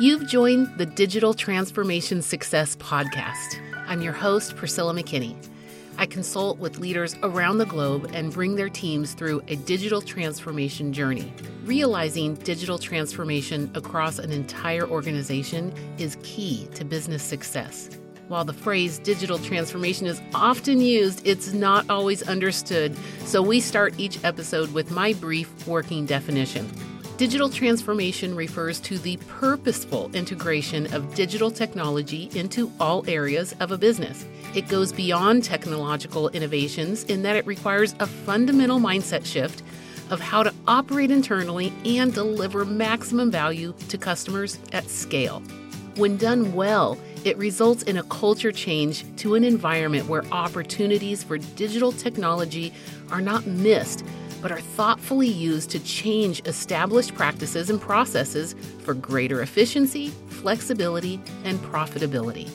You've joined the Digital Transformation Success Podcast. I'm your host, Priscilla McKinney. I consult with leaders around the globe and bring their teams through a digital transformation journey. Realizing digital transformation across an entire organization is key to business success. While the phrase digital transformation is often used, it's not always understood, so we start each episode with my brief working definition. Digital transformation refers to the purposeful integration of digital technology into all areas of a business. It goes beyond technological innovations in that it requires a fundamental mindset shift of how to operate internally and deliver maximum value to customers at scale. When done well, it results in a culture change to an environment where opportunities for digital technology are not missed but are thoughtfully used to change established practices and processes for greater efficiency, flexibility, and profitability.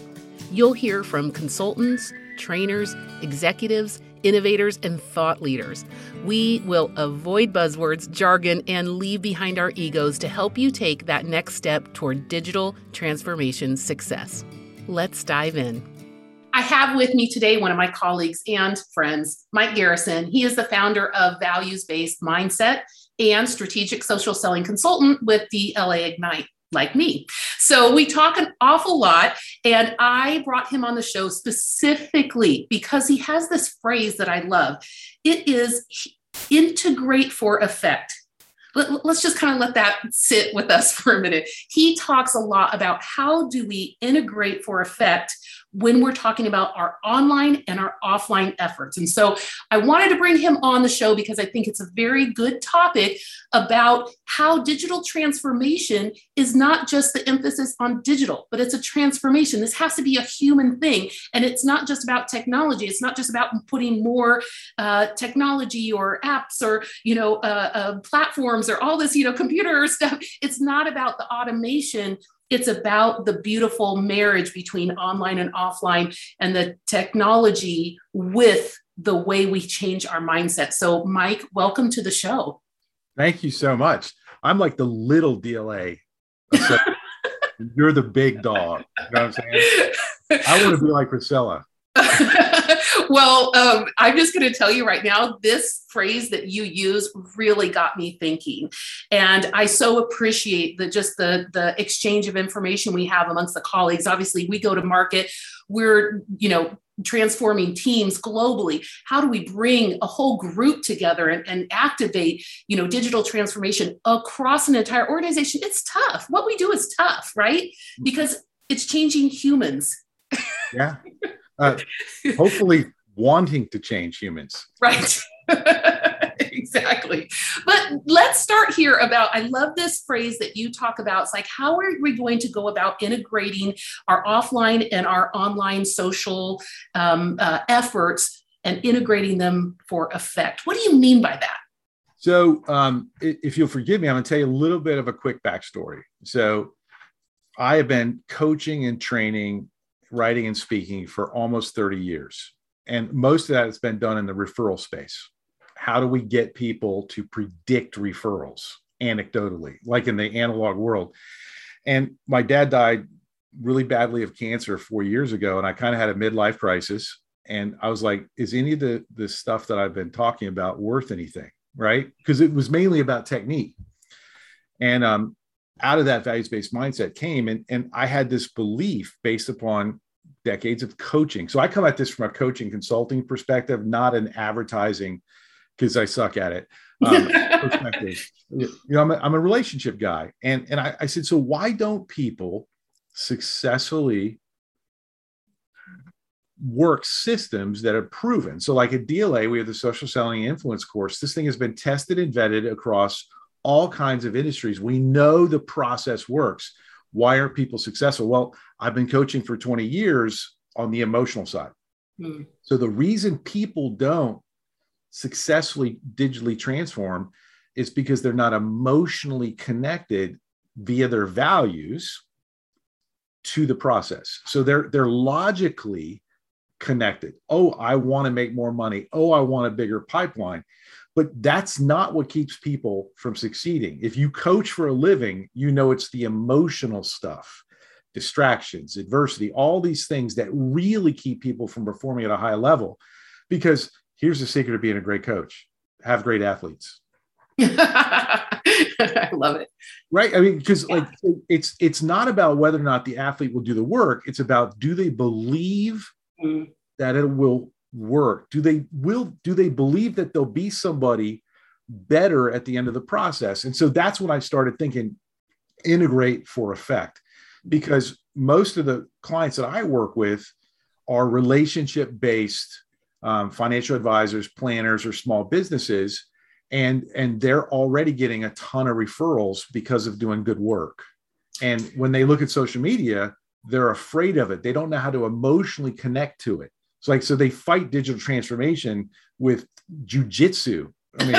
You'll hear from consultants, trainers, executives, innovators, and thought leaders. We will avoid buzzwords, jargon, and leave behind our egos to help you take that next step toward digital transformation success. Let's dive in. I have with me today one of my colleagues and friends, Mike Garrison. He is the founder of Values Based Mindset and strategic social selling consultant with DLA Ignite, like me. So we talk an awful lot. And I brought him on the show specifically because he has this phrase that I love it is integrate for effect let, us just kind of let that sit with us for a minute. He talks a lot about how do we integrate for effect when we're talking about our online and our offline efforts. And so I wanted to bring him on the show because I think it's a very good topic about how digital transformation is not just the emphasis on digital, but it's a transformation. This has to be a human thing. And it's not just about technology. It's not just about putting more uh, technology or apps or, you know, uh, uh, platforms or all this, you know, computer stuff. It's not about the automation it's about the beautiful marriage between online and offline and the technology with the way we change our mindset. So, Mike, welcome to the show. Thank you so much. I'm like the little DLA. you're the big dog. You know what I'm saying? I want to be like Priscilla. well, um, I'm just going to tell you right now this phrase that you use really got me thinking. And I so appreciate the just the, the exchange of information we have amongst the colleagues. Obviously, we go to market, we're, you know, transforming teams globally. How do we bring a whole group together and, and, activate you know digital transformation across an entire organization? It's tough. What we do is tough right? Because it's changing humans. Yeah uh, hopefully wanting to change humans. Right. exactly. But let's start here about I love this phrase that you talk about. It's like, how are we going to go about integrating our offline and our online social um, uh, efforts and integrating them for effect? What do you mean by that? So, um, if you'll forgive me, I'm going to tell you a little bit of a quick backstory. So, I have been coaching and training writing and speaking for almost 30 years. And most of that has been done in the referral space. How do we get people to predict referrals anecdotally, like in the analog world? And my dad died really badly of cancer four years ago, and I kind of had a midlife crisis. And I was like, is any of the, the stuff that I've been talking about worth anything? Right. Because it was mainly about technique. And um, out of that values based mindset came and, and i had this belief based upon decades of coaching. So i come at this from a coaching consulting perspective not an advertising because i suck at it um, perspective. You know I'm a, I'm a relationship guy and and I, I said so why don't people successfully work systems that are proven? So like at dla we have the social selling influence course. This thing has been tested and vetted across all kinds of industries. We know the process works. Why aren't people successful? Well, I've been coaching for 20 years on the emotional side. Mm. So the reason people don't successfully digitally transform is because they're not emotionally connected via their values to the process. So they're they're logically connected. Oh, I want to make more money. Oh, I want a bigger pipeline but that's not what keeps people from succeeding. If you coach for a living, you know it's the emotional stuff, distractions, adversity, all these things that really keep people from performing at a high level. Because here's the secret of being a great coach have great athletes. I love it. Right. I mean, because yeah. like it's it's not about whether or not the athlete will do the work. It's about do they believe mm. that it will work? Do they will do they believe that there'll be somebody better at the end of the process? And so that's when I started thinking integrate for effect because most of the clients that I work with are relationship based um, financial advisors, planners, or small businesses, and and they're already getting a ton of referrals because of doing good work. And when they look at social media, they're afraid of it. They don't know how to emotionally connect to it. It's like so they fight digital transformation with jujitsu. I mean,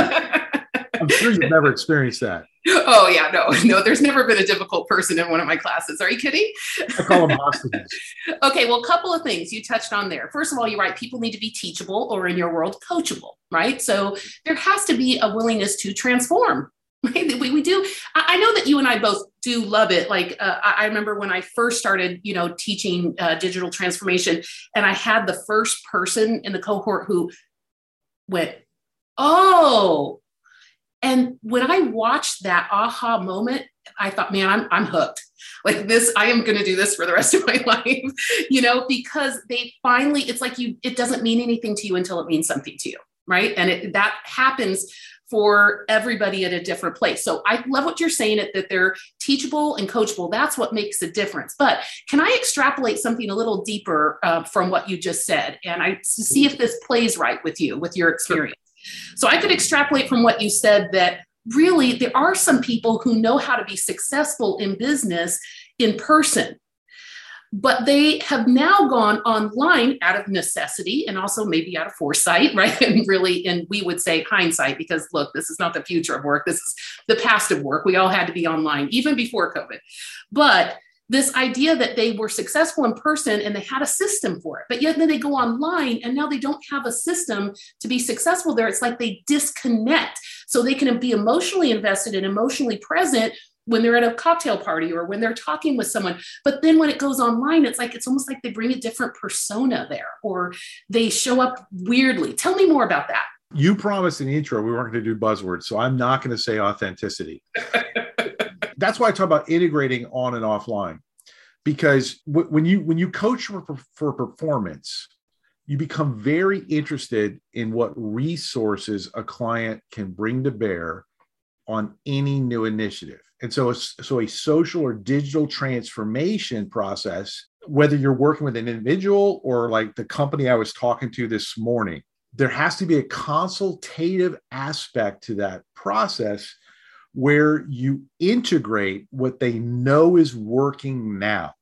I'm sure you've never experienced that. Oh yeah, no, no. There's never been a difficult person in one of my classes. Are you kidding? I call them hostages. okay, well, a couple of things you touched on there. First of all, you're right. People need to be teachable, or in your world, coachable. Right. So there has to be a willingness to transform. We, we do. I know that you and I both do love it. Like uh, I remember when I first started, you know, teaching uh, digital transformation, and I had the first person in the cohort who went, "Oh." And when I watched that aha moment, I thought, man, I'm, I'm hooked. Like this, I am going to do this for the rest of my life, you know, because they finally, it's like you, it doesn't mean anything to you until it means something to you. Right. And it, that happens for everybody at a different place. So I love what you're saying that, that they're teachable and coachable. That's what makes a difference. But can I extrapolate something a little deeper uh, from what you just said and I see if this plays right with you, with your experience? So I could extrapolate from what you said that really there are some people who know how to be successful in business in person but they have now gone online out of necessity and also maybe out of foresight, right? And really, and we would say hindsight because look, this is not the future of work. This is the past of work. We all had to be online even before COVID. But this idea that they were successful in person and they had a system for it, but yet then they go online and now they don't have a system to be successful there. It's like they disconnect so they can be emotionally invested and emotionally present when they're at a cocktail party or when they're talking with someone. But then when it goes online, it's like it's almost like they bring a different persona there or they show up weirdly. Tell me more about that. You promised in the intro we weren't going to do buzzwords, so I'm not going to say authenticity. That's why I talk about integrating on and offline, because when you when you coach for, for performance, you become very interested in what resources a client can bring to bear on any new initiative. And so, so a social or digital transformation process, whether you're working with an individual or like the company I was talking to this morning, there has to be a consultative aspect to that process where you integrate what they know is working now.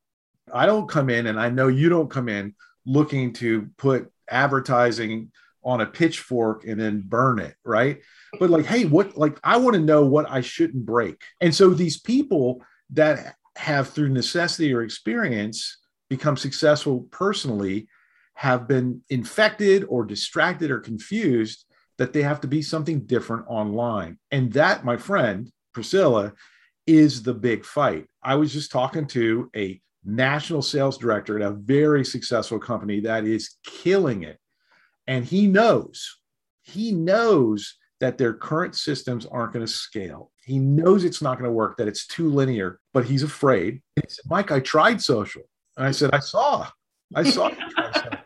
I don't come in, and I know you don't come in looking to put advertising on a pitchfork and then burn it, right? But like, hey, what, like, I want to know what I shouldn't break. And so these people that have, through necessity or experience, become successful personally have been infected or distracted or confused that they have to be something different online. And that, my friend, Priscilla, is the big fight. I was just talking to a national sales director at a very successful company that is killing it and he knows, he knows that their current systems aren't going to scale. He knows it's not going to work, that it's too linear, but he's afraid. he said, Mike, I tried social. And I said, I saw, I saw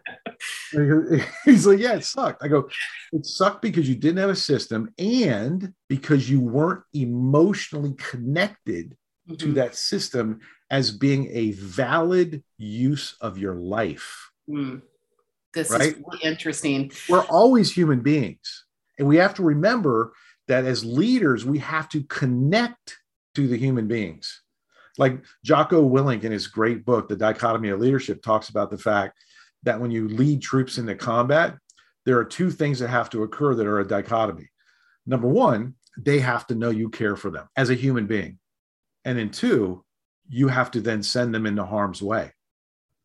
He's like, yeah, it sucked. I go, it sucked because you didn't have a system and because you weren't emotionally connected mm-hmm. to that system as being a valid use of your life. Mm. This right? is really interesting. We're always human beings. And we have to remember that as leaders, we have to connect to the human beings. Like Jocko Willink in his great book, The Dichotomy of Leadership, talks about the fact that when you lead troops into combat, there are two things that have to occur that are a dichotomy. Number one, they have to know you care for them as a human being. And then two, you have to then send them into harm's way.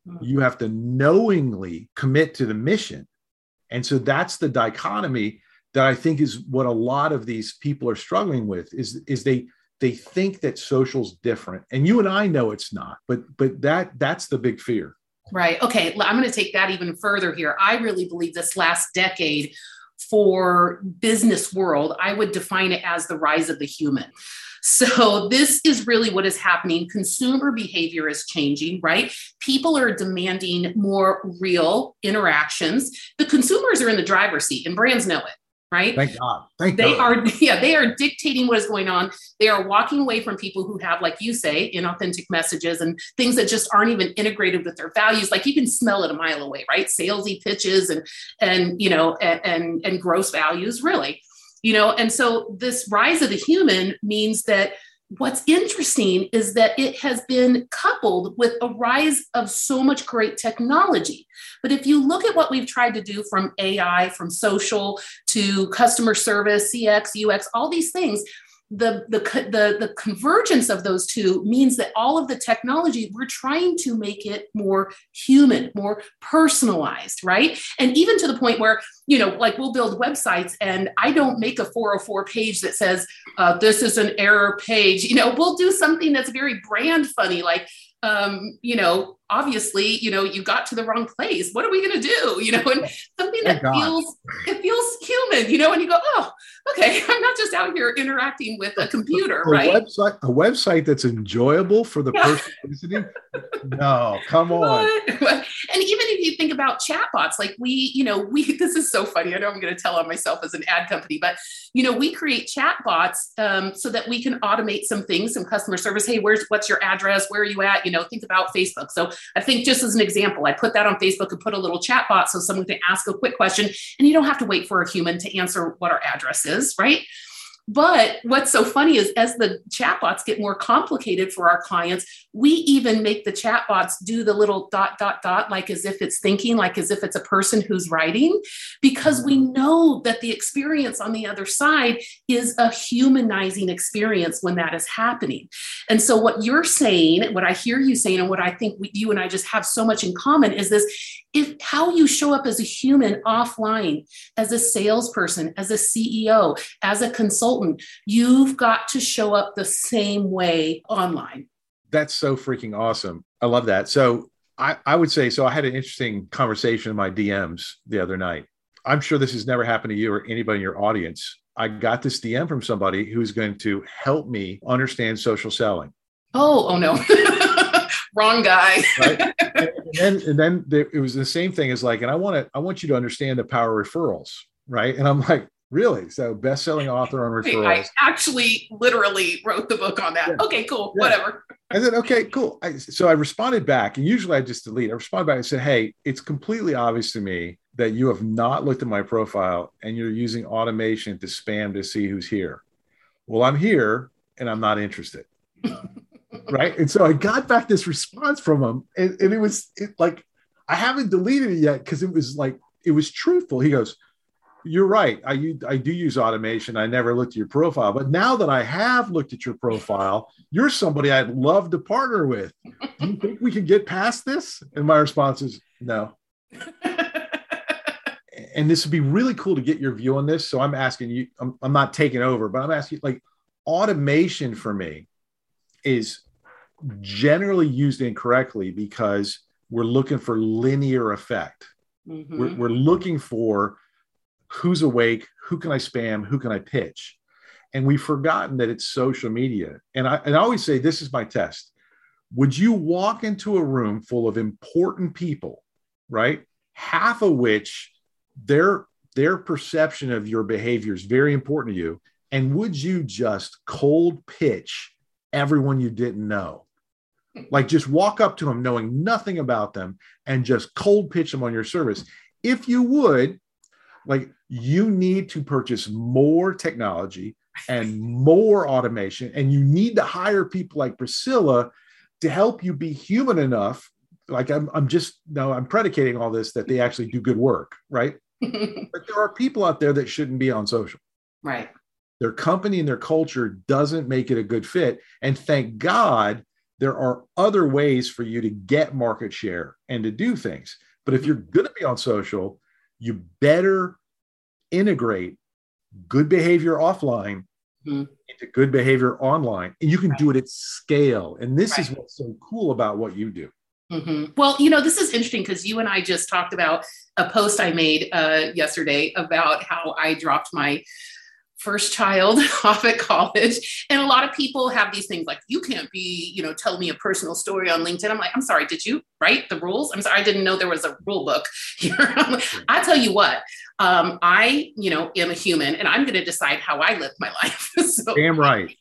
Hmm. You have to knowingly commit to the mission. And so that's the dichotomy that I think is what a lot of these people are struggling with is is they they think that social's different. And you and I know it's not but but that that's the big fear. Right. Okay. I'm going to take that even further here. I really believe this last decade for business world I would define it as the rise of the human. So this is really what is happening. Consumer behavior is changing, right? People are demanding more real interactions. The consumers are in the driver's seat and brands know it right? Thank God. Thank they God. are, yeah, they are dictating what is going on. They are walking away from people who have, like you say, inauthentic messages and things that just aren't even integrated with their values. Like you can smell it a mile away, right? Salesy pitches and and you know and and, and gross values, really. You know, and so this rise of the human means that what's interesting is that it has been coupled with a rise of so much great technology. But if you look at what we've tried to do from AI, from social to customer service, CX, UX, all these things, the, the, the, the convergence of those two means that all of the technology, we're trying to make it more human, more personalized, right? And even to the point where, you know, like we'll build websites and I don't make a 404 page that says, uh, this is an error page. You know, we'll do something that's very brand funny, like, um, you know, obviously, you know, you got to the wrong place. What are we going to do? You know, and something that feels, it feels human, you know, and you go, oh, okay, I'm not just out here interacting with a computer, a right? Website, a website that's enjoyable for the person visiting. No, come on. and even if you think about chatbots, like we, you know, we, this is so funny. I know I'm going to tell on myself as an ad company, but, you know, we create chatbots um, so that we can automate some things, some customer service. Hey, where's, what's your address? Where are you at? You know, think about Facebook. So I think just as an example, I put that on Facebook and put a little chat bot so someone can ask a quick question and you don't have to wait for a human to answer what our address is, right? But what's so funny is as the chatbots get more complicated for our clients, we even make the chatbots do the little dot, dot, dot, like as if it's thinking, like as if it's a person who's writing, because we mm-hmm. know that the experience on the other side is a humanizing experience when that is happening. And so, what you're saying, what I hear you saying, and what I think we, you and I just have so much in common is this if how you show up as a human offline, as a salesperson, as a CEO, as a consultant, you've got to show up the same way online. That's so freaking awesome. I love that. So I, I would say so. I had an interesting conversation in my DMs the other night. I'm sure this has never happened to you or anybody in your audience. I got this DM from somebody who's going to help me understand social selling. Oh, oh no. Wrong guy. right? And, then, and then there, it was the same thing as like, and I want to, I want you to understand the power of referrals, right? And I'm like, really? So, best-selling author on referrals. I actually, literally wrote the book on that. Yeah. Okay, cool, yeah. whatever. I said, okay, cool. I, so I responded back, and usually I just delete. I responded back and said, hey, it's completely obvious to me that you have not looked at my profile and you're using automation to spam to see who's here. Well, I'm here and I'm not interested. right. And so I got back this response from him, and, and it was it, like, I haven't deleted it yet because it was like, it was truthful. He goes, You're right. I, I do use automation. I never looked at your profile. But now that I have looked at your profile, you're somebody I'd love to partner with. Do you think we can get past this? And my response is, No. and this would be really cool to get your view on this. So I'm asking you, I'm, I'm not taking over, but I'm asking like automation for me is generally used incorrectly because we're looking for linear effect. Mm-hmm. We're, we're looking for who's awake, who can I spam, who can I pitch. And we've forgotten that it's social media. And I, and I always say, this is my test. Would you walk into a room full of important people, right? Half of which their their perception of your behavior is very important to you. And would you just cold pitch everyone you didn't know? Like just walk up to them knowing nothing about them and just cold pitch them on your service. If you would, like you need to purchase more technology and more automation, and you need to hire people like Priscilla to help you be human enough. Like I'm, I'm just no, I'm predicating all this that they actually do good work, right? but there are people out there that shouldn't be on social. Right. Their company and their culture doesn't make it a good fit. And thank God there are other ways for you to get market share and to do things. But if mm-hmm. you're going to be on social, you better integrate good behavior offline Mhm. into good behavior online. And you can do it at scale. And this is what's so cool about what you do. Mhm. Well, you know, this is interesting because you and I just talked about a post I made uh, yesterday about how I dropped my first child off at college. And a lot of people have these things like, you can't be, you know, tell me a personal story on LinkedIn. I'm like, I'm sorry, did you write the rules? I'm sorry, I didn't know there was a rule book here. I tell you what, um, I, you know, am a human and I'm going to decide how I live my life. so Damn right.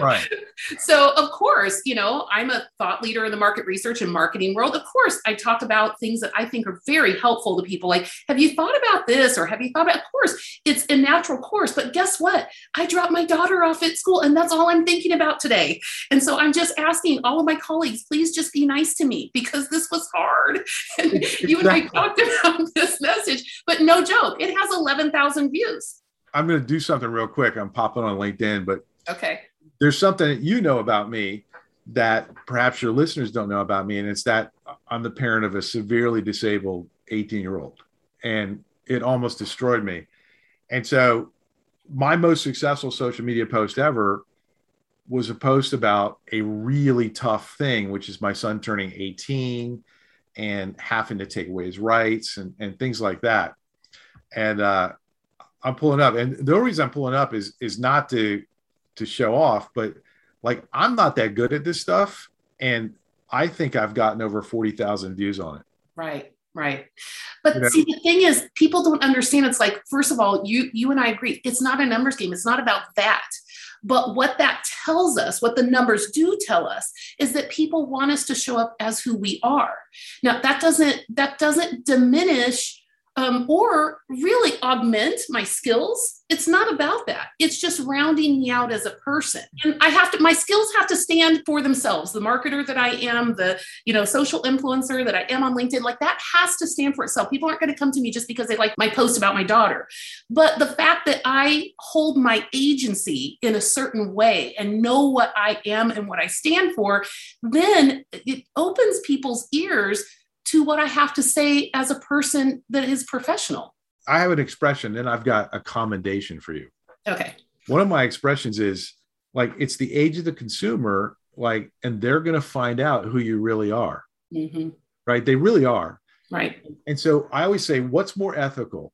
Right. so of course you know i'm a thought leader in the market research and marketing world. Of course i talk about things that i think are very helpful to people like have you thought about this? or have you thought about of course it's a natural course but guess what? I dropped my daughter off at school and that's all i'm thinking about today. And so i'm just asking all of my colleagues please just be nice to me because this was hard. And you and i talked about this message but no joke it has 11000 views. I'm going to do something real quick. I'm popping on LinkedIn, but okay there's something that you know about me that perhaps your listeners don't know about me. And it's that I'm the parent of a severely disabled 18 year old. And it almost destroyed me. And so my most successful social media post ever was a post about a really tough thing, which is my son turning 18 and having to take away his rights and, and things like that. And uh, I'm pulling up. And the only reason I'm pulling up is is not to to show off, but like I'm not that good at this stuff. And I think I've gotten over 40,000 views on it. Right, right. But You know? see, the thing is, people don't understand. It's like, first of all, you you and I agree, it's not a numbers game. It's not about that. But what that tells us, what the numbers do tell us, is that people want us to show up as who we are. Now, that doesn't that doesn't diminish um, or really augment my skills. It's not about that. It's just rounding me out as a person. And I have to, my skills have to stand for themselves. The marketer that I am, the you know social influencer that I am on LinkedIn, like that has to stand for itself. People aren't going to come to me just because they like my post about my daughter. But the fact that I hold my agency in a certain way and know what I am and what I stand for, then it opens people's ears to what I have to say as a person that is professional. I have an expression and I've got a commendation for you. Okay. One of my expressions is like, it's the age of the consumer, like, and they're going to find out who you really are, hmm right? They really are. Right. And so I always say, what's more ethical?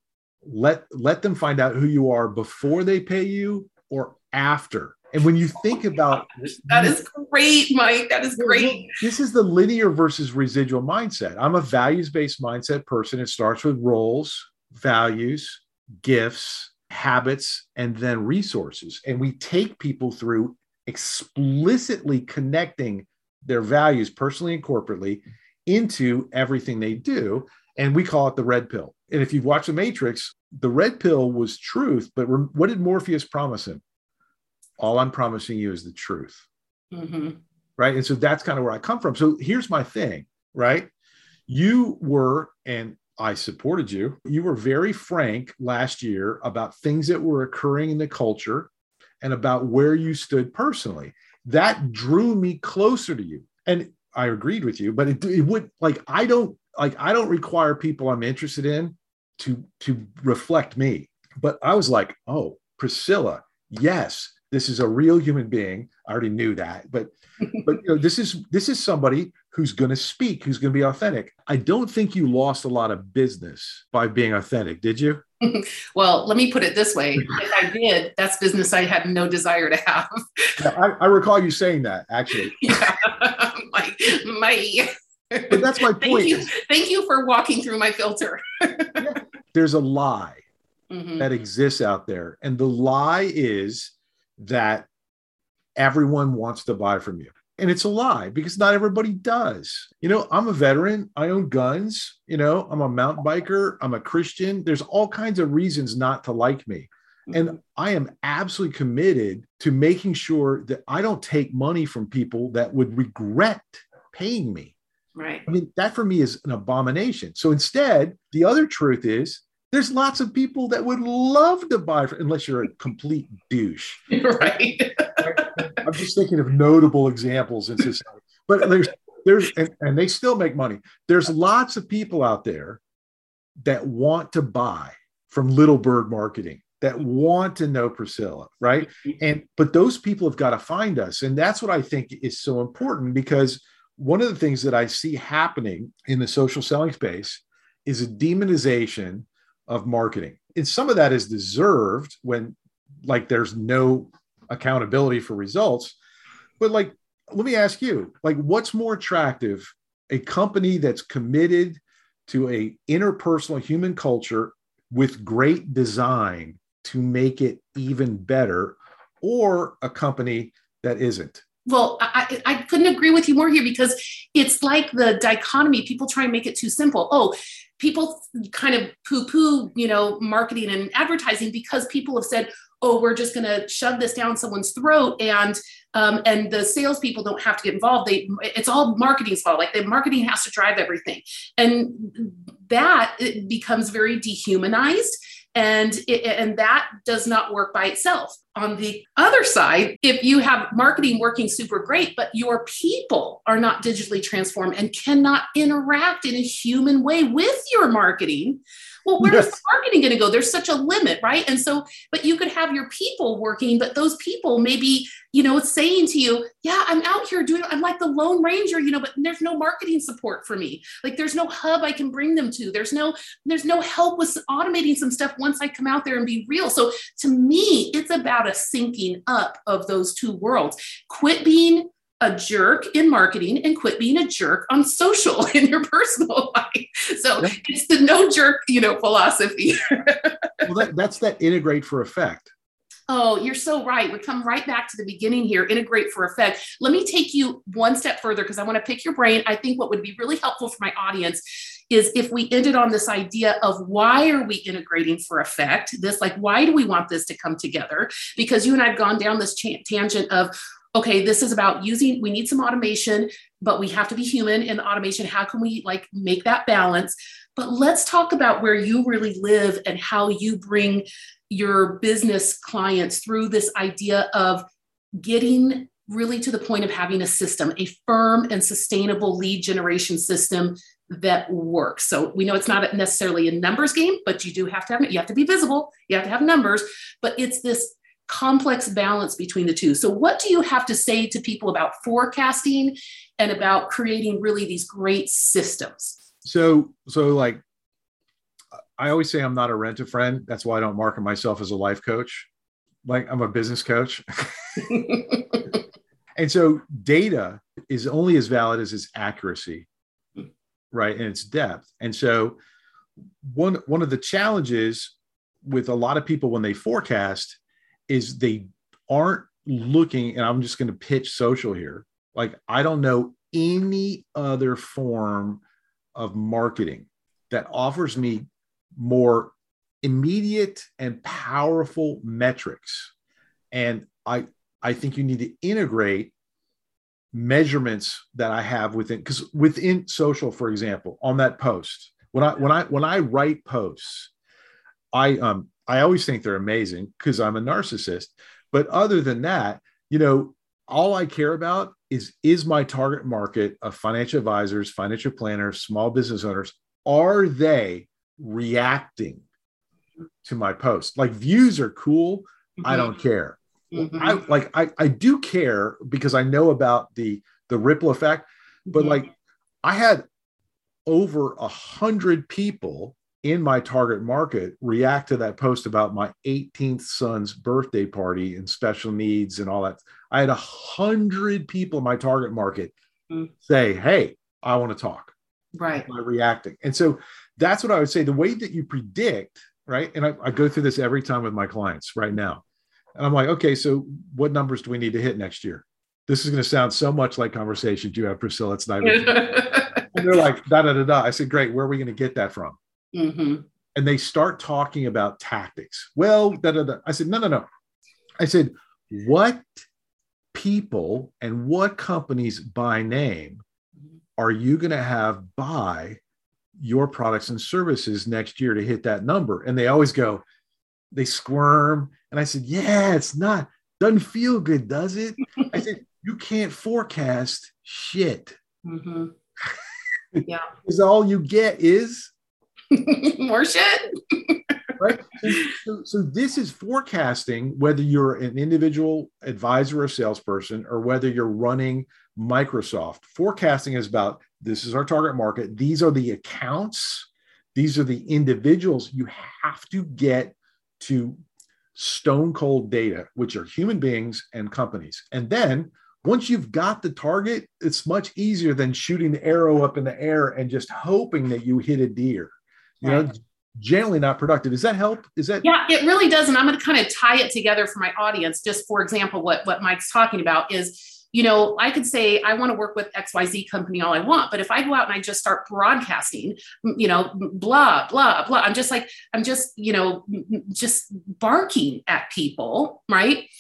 Let let them find out who you are before they pay you or after. And when you think about That is great, Mike. That is great. This is the linear versus residual mindset. I'm a values based mindset person. It starts with roles, values, gifts, habits, and then resources. And we take people through explicitly connecting their values personally and corporately into everything they do. And we call it the red pill. And if you've watched The Matrix, the red pill was truth. But what did Morpheus promise him? All I'm promising you is the truth hmm right? And so that's kind of where I come from. So here's my thing, right? You were, and I supported you, you were very frank last year about things that were occurring in the culture and about where you stood personally. That drew me closer to you. And I agreed with you, but it, it would like I don't like I don't require people I'm interested in to to reflect me. But I was like, oh, Priscilla, yes, this is a real human being. I already knew that, but but you know, this is this is somebody who's going to speak, who's going to be authentic. I don't think you lost a lot of business by being authentic, did you? Well, let me put it this way. If I did, that's business I had no desire to have. I, I recall you saying that actually, yeah. my, my, but that's my thank point. you. Thank you for walking through my filter. There's a lie Mhm. that exists out there, and the lie is that everyone wants to buy from you. And it's a lie because not everybody does. You know, I'm a veteran. I own guns. You know, I'm a mountain biker. I'm a Christian. There's all kinds of reasons not to like me. And mm-hmm. I am absolutely committed to making sure that I don't take money from people that would regret paying me. right. I mean, that for me is an abomination. So instead, the other truth is there's lots of people that would love to buy, from, unless you're a complete douche. right. I'm just thinking of notable examples in society. But there's there's and, and they still make money. There's lots of people out there that want to buy from Little Bird Marketing. that want to know Priscilla, right? And but those people have got to find us. And that's what I think is so important because one of the things that I see happening in the social selling space is a demonization of marketing. And some of that is deserved when like there's no accountability for results. But like let me ask you, like what's more attractive a company that's committed to a interpersonal human culture with great design to make it even better or a company that isn't well I, I couldn't agree with you more here because it's like the dichotomy people try and make it too simple oh people kind of poo-poo you know marketing and advertising because people have said oh we're just going to shove this down someone's throat and um, and the salespeople don't have to get involved. They it's all marketing's fault. Like the marketing has to drive everything, and that becomes very dehumanized and it, and that does not work by itself. On the other side if you have marketing working super great but your people are not digitally transformed and cannot interact in a human way with your marketing well where's yes. marketing going to go? There's such a limit right? And so but you could have your people working but those people maybe you know saying to you yeah i'm out here doing i'm like the lone ranger you know but there's no marketing support for me. Like there's no hub i can bring them to. There's no there's no help with automating some stuff once i come out there and be real. So to me it's about a syncing up of those two worlds. Quit being a jerk in marketing and quit being a jerk on social in your personal life. So yeah. it's the no jerk, you know, philosophy. well, that, that's that integrate for effect. Oh, you're so right. We come right back to the beginning here, integrate for effect. Let me take you one step further because I want to pick your brain. I think what would be really helpful for my audience is if we ended on this idea of why are we integrating for effect this like why do we want this to come together because you and i've gone down this tangent of okay, this is about using, we need some automation, but we have to be human in automation. How can we like make that balance? But let's talk about where you really live and how you bring your business clients through this idea of getting really to the point of having a system, a firm and sustainable lead generation system that works. So we know it's not necessarily a numbers game, but you do have to have. You have to be visible. You have to have numbers, but it's this complex balance between the two. So, what do you have to say to people about forecasting and about creating really these great systems? So, so like I always say I'm not a rent a friend. That's why I don't market myself as a life coach. Like I'm a business coach. and so data is only as valid as its accuracy, right? And its depth. And so one one of the challenges with a lot of people when they forecast is they aren't looking, and I'm just going to pitch social here. Like, I don't know any other form of marketing that offers me more immediate and powerful metrics. And I, I think you need to integrate measurements that I have within because within social, for example, on that post, when I when I when I write posts, I um I always think they're amazing because I'm a narcissist. But other than that, you know, all I care about is is my target market of financial advisors, financial planners, small business owners, are they reacting to my post? Like views are cool. Mm-hmm. I don't care. Mm-hmm. I like I, I do care because I know about the the ripple effect, but mm-hmm. like I had over a hundred people in my target market react to that post about my 18th son's birthday party and special needs and all that. I had a hundred people in my target market mm. say, Hey, I want to talk. Right. By reacting. And so that's what I would say. The way that you predict, right? And I, I go through this every time with my clients right now. And I'm like, okay, so what numbers do we need to hit next year? This is going to sound so much like conversations you have, Priscilla. It's not. and they're like, da da da da. I said, great. Where are we going to get that from? Mm-hmm. And they start talking about tactics. Well, da, da, da. I said, no, no, no. I said, what people and what companies by name are you going to have buy your products and services next year to hit that number? And they always go, they squirm. And I said, yeah, it's not, doesn't feel good, does it? I said, you can't forecast shit. Mm-hmm. Yeah. Because all you get is more shit. right? So, so, this is forecasting whether you're an individual advisor or salesperson or whether you're running Microsoft. Forecasting is about this is our target market. These are the accounts. These are the individuals. You have to get to stone cold data, which are human beings and companies. And then once you've got the target, it's much easier than shooting the arrow up in the air and just hoping that you hit a deer. You right. know, generally not productive. Does that help? Is that Yeah, it really does. And I'm going to kind of tie it together for my audience. Just for example, what what Mike's talking about is you know, I could say I want to work with XYZ company all I want, but if I go out and I just start broadcasting, you know, blah, blah, blah, I'm just like, I'm just, you know, just barking at people, right?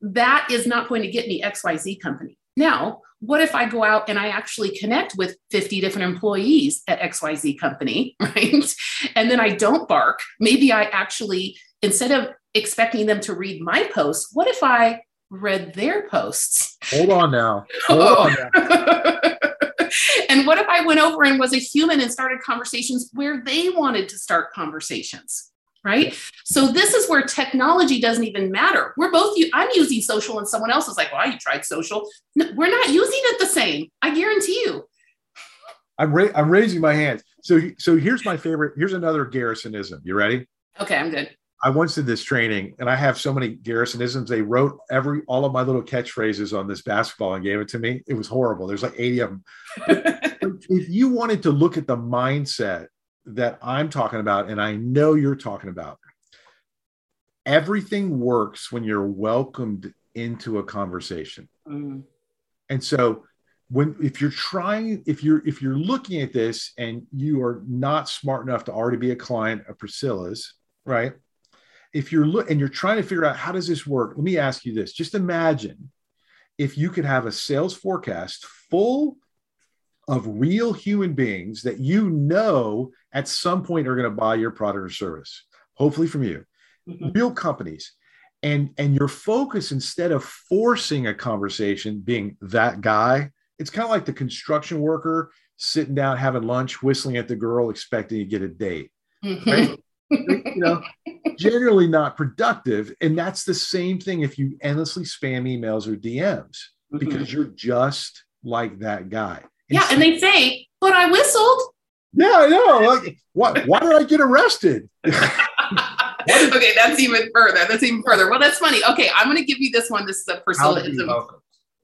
That is not going to get me XYZ company. Now, what if I go out and I actually connect with 50 different employees at XYZ company, right? And then I don't bark. Maybe I actually, instead of expecting them to read my post, what if I read their posts. Hold on now. Hold on now. and what if I went over and was a human and started conversations where they wanted to start conversations? Right. So this is where technology doesn't even matter. We're both, I'm using social and someone else is like, well, you tried social. No, we're not using it the same. I guarantee you. I'm, ra- I'm raising my hands. So, so here's my favorite. Here's another Garrisonism. You ready? Okay, I'm good. I once did this training and I have so many Garrisonisms. They wrote every all of my little catchphrases on this basketball and gave it to me. It was horrible. There's like 80 of them. if you wanted to look at the mindset that I'm talking about, and I know you're talking about, everything works when you're welcomed into a conversation. Mm. And so when if you're trying, if you're if you're looking at this and you are not smart enough to already be a client of Priscilla's, right? if you're look and you're trying to figure out how does this work, let me ask you this. Just imagine if you could have a sales forecast full of real human beings that you know at some point are going to buy your product or service, hopefully from you, mm-hmm. real companies. And, and your focus instead of forcing a conversation being that guy, it's kind of like the construction worker sitting down having lunch, whistling at the girl, expecting to get a date. Mm-hmm. Right? you know, generally not productive. And that's the same thing if you endlessly spam emails or DMs mm-hmm. because you're just like that guy. Yeah, and they say, but I whistled. Yeah, I know. Like, what? Why did I get arrested? okay, that's even further. That's even further. Well, that's funny. Okay, I'm going to give you this one. This is a Priscilla.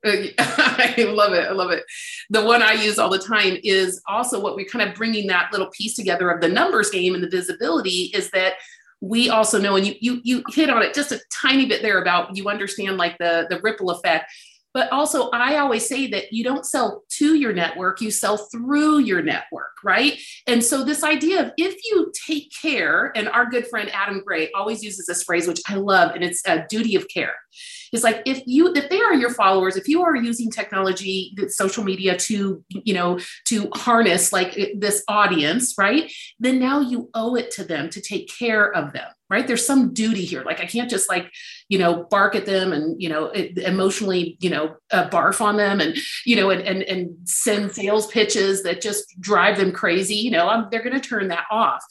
Uh, I love it. I love it. The one I use all the time is also what we're kind of bringing that little piece together of the numbers game and the visibility is that we also know, and you you you hit on it just a tiny bit there about you understand like the the ripple effect. But also, I always say that you don't sell to your network, you sell through your network, right? And so, this idea of if you take care, and our good friend Adam Gray always uses this phrase, which I love, and it's a duty of care is like if you if they are your followers if you are using technology social media to you know to harness like this audience right? Then now you owe it to them to take care of them right? There's some duty here. Like i can't just like you know bark at them and you know emotionally you know uh, barf on them and you know and, and and send sales pitches that just drive them crazy. You know I'm, they're going to turn that off.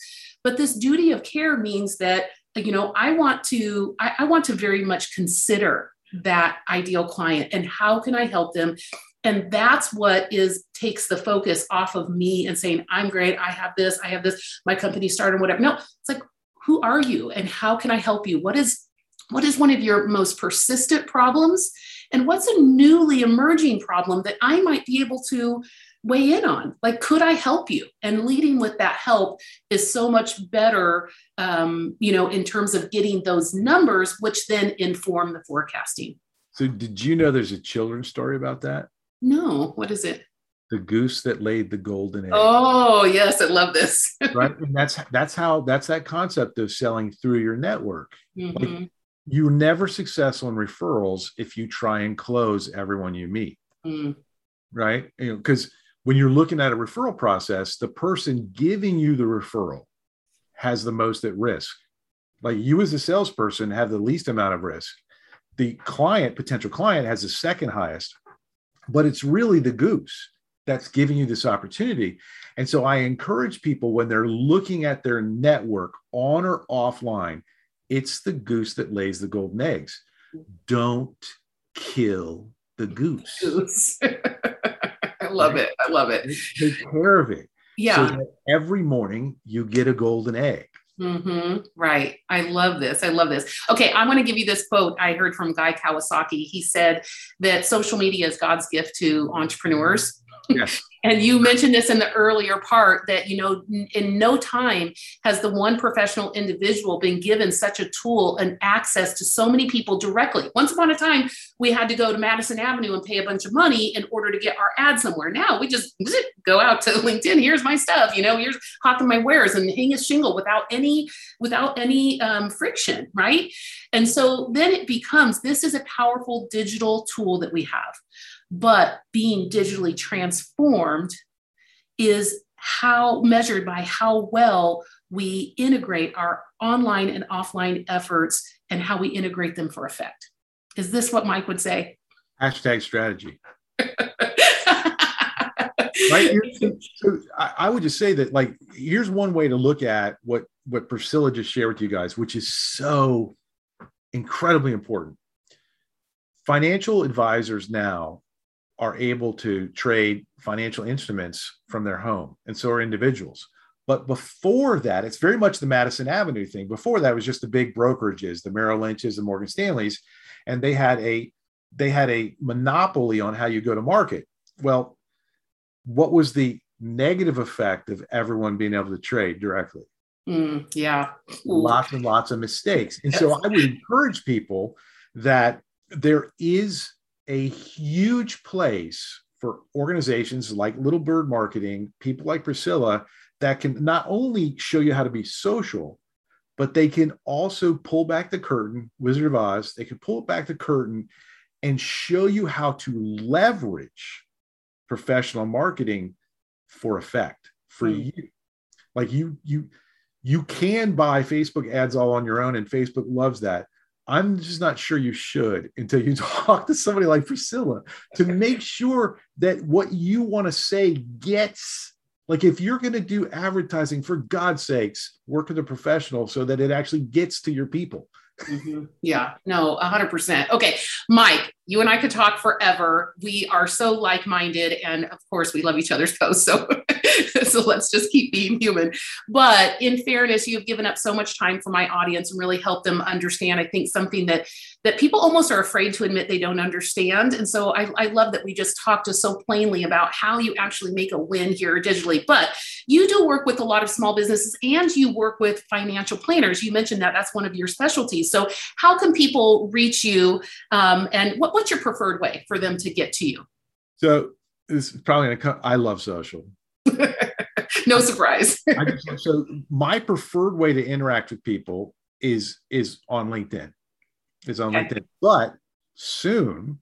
But this duty of care means that you know i want to I, I want to very much consider that ideal client and how can I help them? And that's what is takes the focus off of me and saying, I'm great, I have this, I have this, my company started, whatever. No, it's like, who are you and how can I help you? What is what is one of your most persistent problems? And what's a newly emerging problem that I might be able to weigh in on. Like could i help you? And leading with that help is so much better um, you know in terms of getting those numbers which then inform the forecasting. So did you know there's a children's story about that? No. What is it? The goose that laid the golden egg. Oh yes. I love this. Right? And that's that's how that's that concept of selling through your network. Mm-hmm. like, you're never successful in referrals if you try and close everyone you meet. Mm. right? You know because when you're looking at a referral process, the person giving you the referral has the most at risk. Like you, as a salesperson, have the least amount of risk. The client, potential client, has the second highest, but it's really the goose. that's giving you this opportunity. And so I encourage people when they're looking at their network on or offline, it's the goose that lays the golden eggs. Don't kill the goose. Love it. I love it. Take care of it. Yeah. So that every morning you get a golden egg. Mm-hmm. Right. I love this. I love this. Okay. I want to give you this quote I heard from Guy Kawasaki. He said that social media is God's gift to entrepreneurs. Yes. And you mentioned this in the earlier part that, you know, in no time has the one professional individual been given such a tool and access to so many people directly. Once upon a time, we had to go to Madison Avenue and pay a bunch of money in order to get our ad somewhere. Now we just go out to LinkedIn. Here's my stuff, you know, here's hawking my wares and hang a shingle without any, without any um, friction, right? And so then it becomes this is a powerful digital tool that we have but being digitally transformed is how measured by how well we integrate our online and offline efforts and how we integrate them for effect. Is this what Mike would say? Hashtag strategy. right so, I would just say that like here's one way to look at what what priscilla just shared with you guys which is so incredibly important financial advisors now are able to trade financial instruments from their home and so are individuals but before that it's very much the madison avenue thing before that was just the big brokerages the merrill lynch's the morgan stanleys and they had a they had a monopoly on how you go to market well what was the negative effect of everyone being able to trade directly? Mm, yeah. Ooh. Lots and lots of mistakes. And so I would encourage people that there is a huge place for organizations like Little Bird Marketing, people like Priscilla, that can not only show you how to be social, but they can also pull back the curtain, Wizard of Oz, they can pull back the curtain and show you how to leverage professional marketing for effect for mm. you like you you you can buy facebook ads all on your own and facebook loves that i'm just not sure you should until you talk to somebody like priscilla to make sure that what you want to say gets like if you're going to do advertising for god's sakes work with a professional so that it actually gets to your people Mm-hmm. Yeah, no, 100%. Okay, Mike, you and I could talk forever. We are so like minded. And of course, we love each other's posts. So, so let's just keep being human. But in fairness, you've given up so much time for my audience and really helped them understand, I think, something that that people almost are afraid to admit they don't understand. And so I, I love that we just talked to so plainly about how you actually make a win here digitally. But you do work with a lot of small businesses and you work with financial planners. You mentioned that that's one of your specialties. So how can people reach you um, and what, what's your preferred way for them to get to you? So it's probably gonna I love social. no surprise. just, so my preferred way to interact with people is is on LinkedIn. Is on okay. LinkedIn. But soon,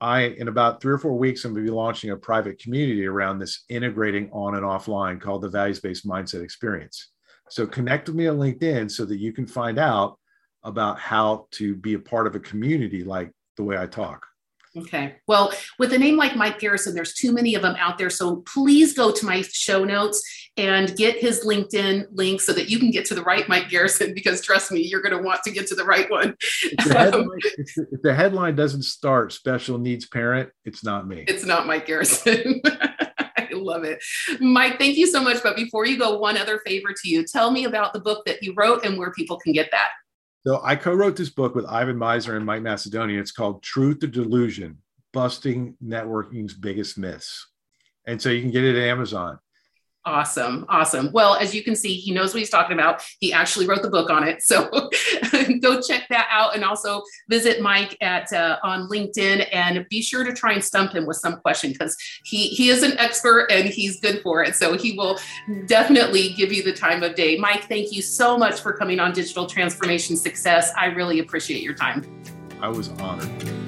I in about three or four weeks, I'm going to be launching a private community around this integrating on and offline called the values based mindset experience. So connect with me on LinkedIn so that you can find out about how to be a part of a community like the way I talk. Okay. Well, with a name like Mike Garrison, there's too many of them out there. So please go to my show notes and get his LinkedIn link so that you can get to the right Mike Garrison, because trust me, you're going to want to get to the right one. If the, headline, if, the, headline doesn't start special needs parent, it's not me. It's not Mike Garrison. I love it. Mike, thank you so much. But before you go, one other favor to you tell me about the book that you wrote and where people can get that. So I co-wrote this book with Ivan Misner and Mike Macedonia. It's called Truth or Delusion: Busting Networking's Biggest Myths. And so you can get it at Amazon. Awesome. Awesome. Well, as you can see, he knows what he's talking about. He actually wrote the book on it. So go check that out and also visit Mike at uh, on LinkedIn and be sure to try and stump him with some question because he, he is an expert and he's good for it. So he will definitely give you the time of day. Mike, thank you so much for coming on Digital Transformation Success. I really appreciate your time. I was honored.